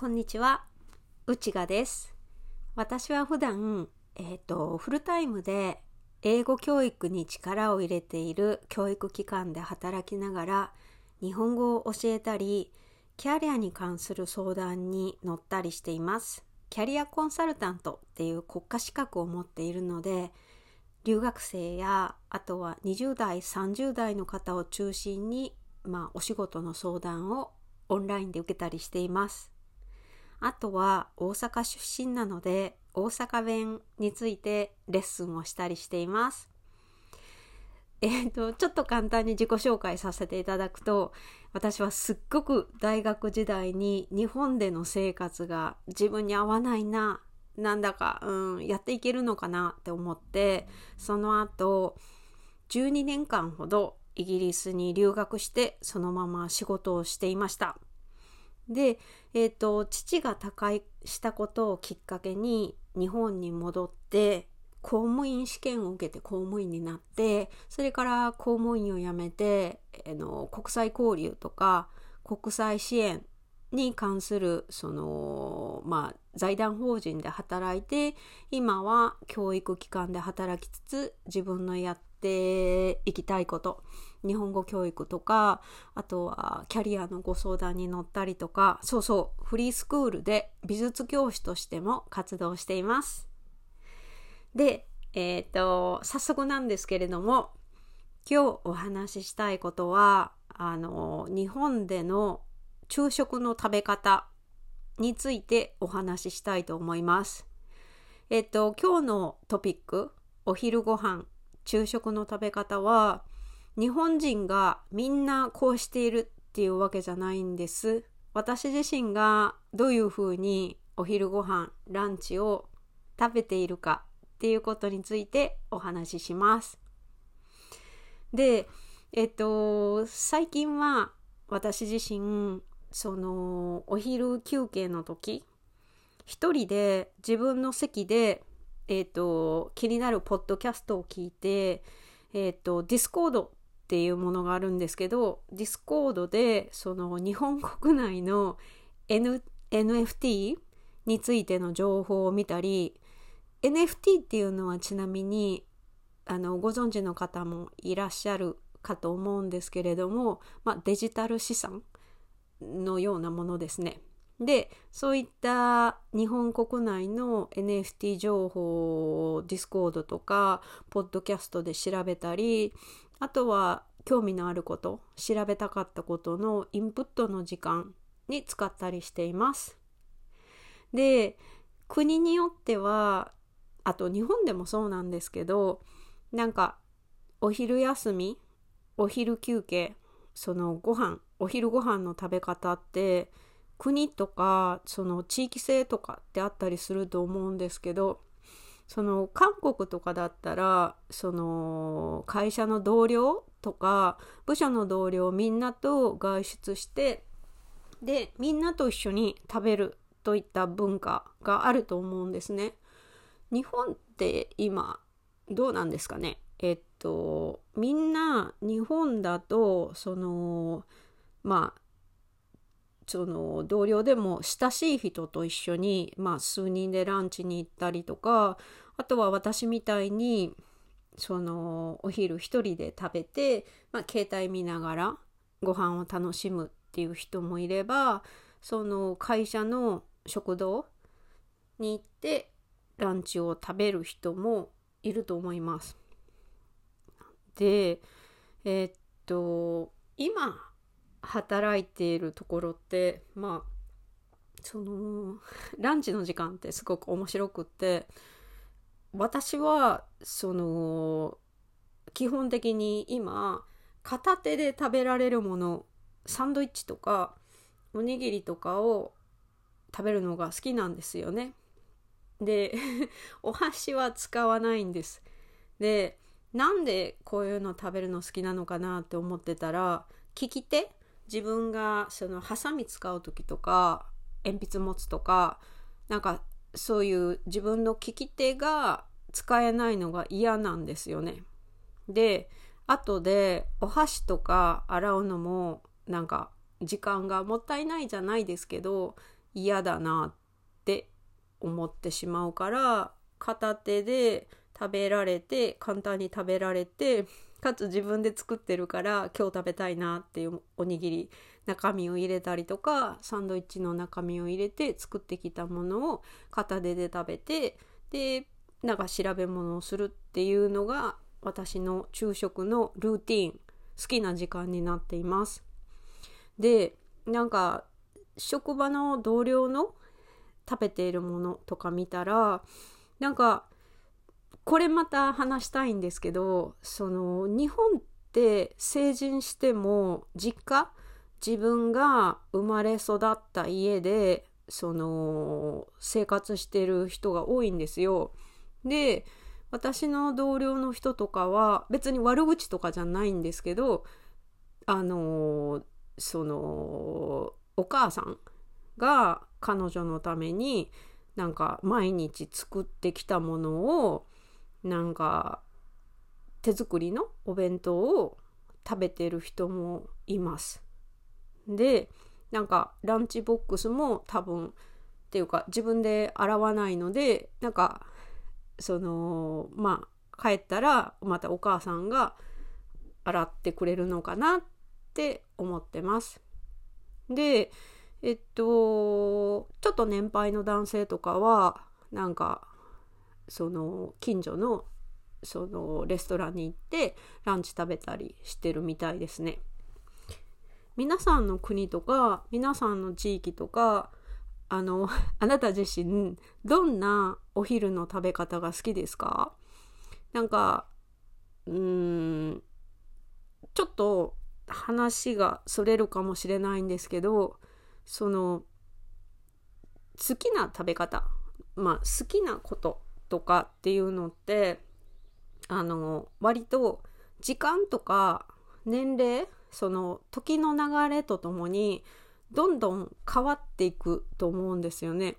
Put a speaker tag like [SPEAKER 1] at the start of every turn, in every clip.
[SPEAKER 1] こんにちは、内賀です。私は普段、えっ、と、フルタイムで英語教育に力を入れている教育機関で働きながら、日本語を教えたり、キャリアに関する相談に乗ったりしています。キャリアコンサルタントっていう国家資格を持っているので、留学生やあとは20代30代の方を中心に、まあ、お仕事の相談をオンラインで受けたりしていますあとは大阪出身なので大阪弁についてレッスンをしたりしています。えっ、とちょっと簡単に自己紹介させていただくと私はすっごく大学時代に日本での生活が自分に合わないななんだか、うん、やっていけるのかなって思ってその後12年間ほどイギリスに留学してそのまま仕事をしていました。で、えーと、父が他界したことをきっかけに日本に戻って公務員試験を受けて公務員になってそれから公務員を辞めてあの国際交流とか国際支援に関するそのまあ財団法人で働いて今は教育機関で働きつつ自分のやっていきたいこと。日本語教育とかあとはキャリアのご相談に乗ったりとかそうそうフリースクールで美術教師としても活動していますでえっ、と早速なんですけれども今日お話ししたいことはあの日本での昼食の食べ方についてお話ししたいと思います。えっと、今日のトピック、お昼ご飯、昼食の食べ方は、日本人がみんなこうしているっていうわけじゃないんです。私自身がどういうふうにお昼ご飯、ランチを食べているかっていうことについてお話しします。で、えっと、最近は私自身、そのお昼休憩の時一人で自分の席で、えーと、気になるポッドキャストを聞いて、えーと、 Discord っていうものがあるんですけど Discord でその日本国内の、N、NFT についての情報を見たり NFT っていうのはちなみにあのご存知の方もいらっしゃるかと思うんですけれども、まあ、デジタル資産のようなものですね。で、そういった日本国内の NFT 情報を Discord とか、ポッドキャストで調べたり、あとは興味のあること、調べたかったことのインプットの時間に使ったりしています。で、国によっては、あと日本でもそうなんですけど、なんかお昼休み、お昼休憩、そのご飯お昼ご飯の食べ方って国とかその地域性とかってあったりすると思うんですけどその韓国とかだったらその会社の同僚とか部署の同僚みんなと外出してでみんなと一緒に食べるといった文化があると思うんですね。日本って今どうなんですかね？えっとみんな日本だとそのまあその同僚でも親しい人と一緒に、まあ、数人でランチに行ったりとかあとは私みたいにそのお昼一人で食べて、まあ、携帯見ながらご飯を楽しむっていう人もいればその会社の食堂に行ってランチを食べる人もいると思います。でえー、っと今働いているところってまあその ランチの時間ってすごく面白くって私はその基本的に今片手で食べられるものサンドイッチとかおにぎりとかを食べるのが好きなんですよね。で お箸は使わないんです。でなんでこういうの食べるの好きなのかなって思ってたら利き手自分がそのハサミ使う時とか鉛筆持つとかなんかそういう自分の利き手が使えないのが嫌なんですよね。で後でお箸とか洗うのもなんか時間がもったいないじゃないですけど嫌だなって思ってしまうから片手で食べられて簡単に食べられてかつ自分で作ってるから今日食べたいなっていうおにぎり中身を入れたりとかサンドイッチの中身を入れて作ってきたものを片手で食べてでなんか調べ物をするっていうのが私の昼食のルーティン好きな時間になっています。でなんか職場の同僚の食べているものとか見たらなんかこれまた話したいんですけどその日本って成人しても実家自分が生まれ育った家でその生活してる人が多いんですよ。で私の同僚の人とかは別に悪口とかじゃないんですけどあのそのお母さんが彼女のためになんか毎日作ってきたものをなんか手作りのお弁当を食べてる人もいます。でなんかランチボックスも多分っていうか自分で洗わないのでなんかそのまあ帰ったらまたお母さんが洗ってくれるのかなって思ってます。でえっとちょっと年配の男性とかはなんかその近所のそのレストランに行ってランチ食べたりしてるみたいですね。皆さんの国とか皆さんの地域とかあの あなた自身どんなお昼の食べ方が好きですか？なんかうーんちょっと話がそれるかもしれないんですけどその好きな食べ方まあ好きなこととかっていうのってあの割と時間とか年齢その時の流れとともにどんどん変わっていくと思うんですよね。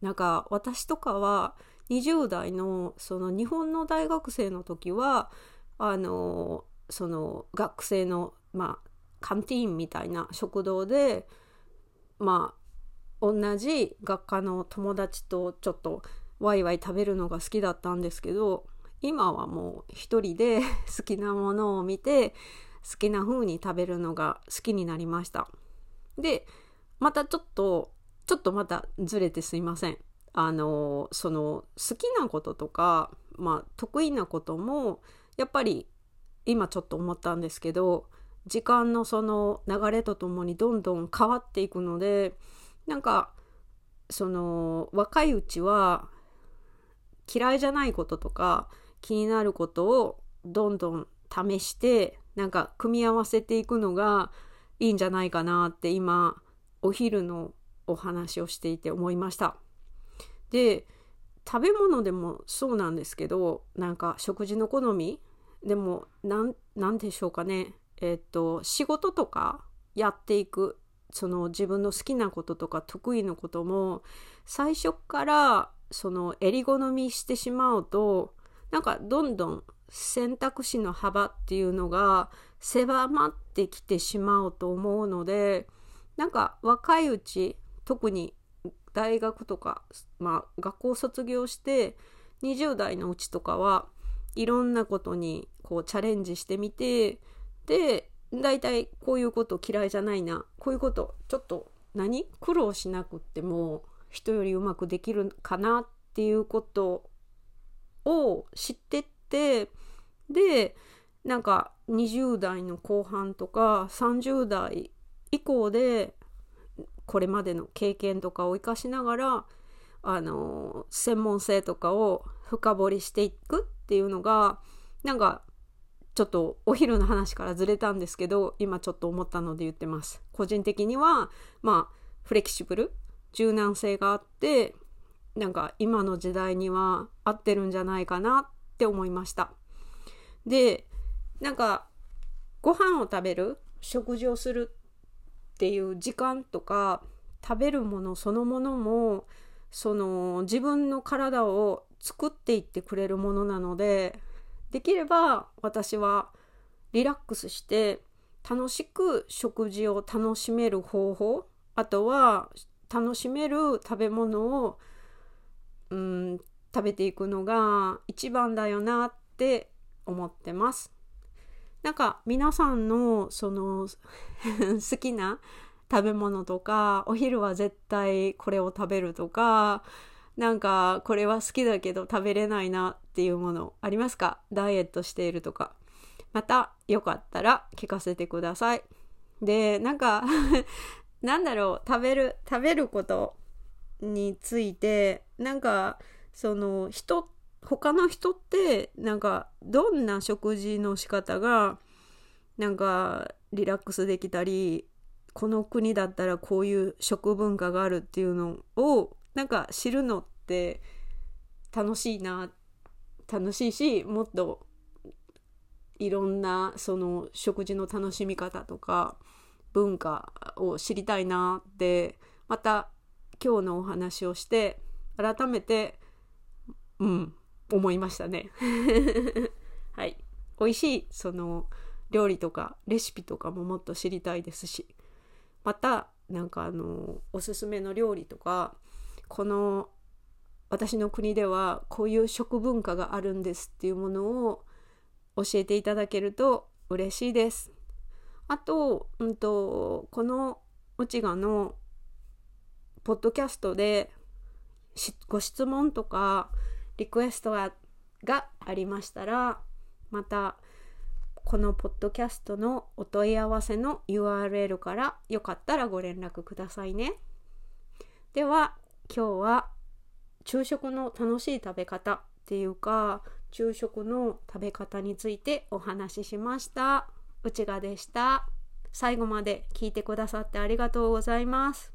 [SPEAKER 1] なんか私とかは20代のその日本の大学生の時はあのその学生のまあカンティーンみたいな食堂でまあ同じ学科の友達とちょっとワイワイ食べるのが好きだったんですけど今はもう一人で 好きなものを見て好きな風に食べるのが好きになりました。でまたちょっとちょっとまたずれてすいません。あのその好きなこととかまあ得意なこともやっぱり今ちょっと思ったんですけど時間のその流れとともにどんどん変わっていくのでなんかその若いうちは嫌いじゃないこととか気になることをどんどん試してなんか組み合わせていくのがいいんじゃないかなって今お昼のお話をしていて思いました。で食べ物でもそうなんですけどなんか食事の好みでも何でしょうかねえっ、と仕事とかやっていくその自分の好きなこととか得意なことも最初からその襟好みしてしまうとなんかどんどん選択肢の幅っていうのが狭まってきてしまうと思うのでなんか若いうち特に大学とか、まあ、学校卒業して20代のうちとかはいろんなことにこうチャレンジしてみてで大体こういうこと嫌いじゃないなこういうことちょっと何？苦労しなくっても人よりうまくできるかなっていうことを知ってってでなんか20代の後半とか30代以降でこれまでの経験とかを生かしながらあの専門性とかを深掘りしていくっていうのがなんかちょっとお昼の話からずれたんですけど今ちょっと思ったので言ってます。個人的にはまあフレキシブル柔軟性があってなんか今の時代には合ってるんじゃないかなって思いました。でなんかご飯を食べる食事をするっていう時間とか食べるものそのものもその自分の体を作っていってくれるものなのでできれば私はリラックスして楽しく食事を楽しめる方法あとは楽しめる食べ物を、うん、食べていくのが一番だよなって思ってます。なんか皆さんのその 好きな食べ物とかお昼は絶対これを食べるとかなんかこれは好きだけど食べれないなっていうものありますか？ダイエットしているとか。またよかったら聞かせてください。でなんか なんだろう食べる食べることについてなんかその人他の人ってなんかどんな食事の仕方がなんかリラックスできたりこの国だったらこういう食文化があるっていうのをなんか知るのって楽しいな楽しいしもっといろんなその食事の楽しみ方とか文化を知りたいなってまた今日のお話をして改めてうん思いましたね はい美味しいその料理とかレシピとかももっと知りたいですしまたなんかあのおすすめの料理とかこの私の国ではこういう食文化があるんですっていうものを教えていただけると嬉しいです。あと,、うんと、この内賀のポッドキャストでご質問とかリクエストがありましたらまたこのポッドキャストのお問い合わせの URL からよかったらご連絡くださいね。では今日は昼食の楽しい食べ方っていうか昼食の食べ方についてお話ししました。内賀でした。最後まで聞いてくださってありがとうございます。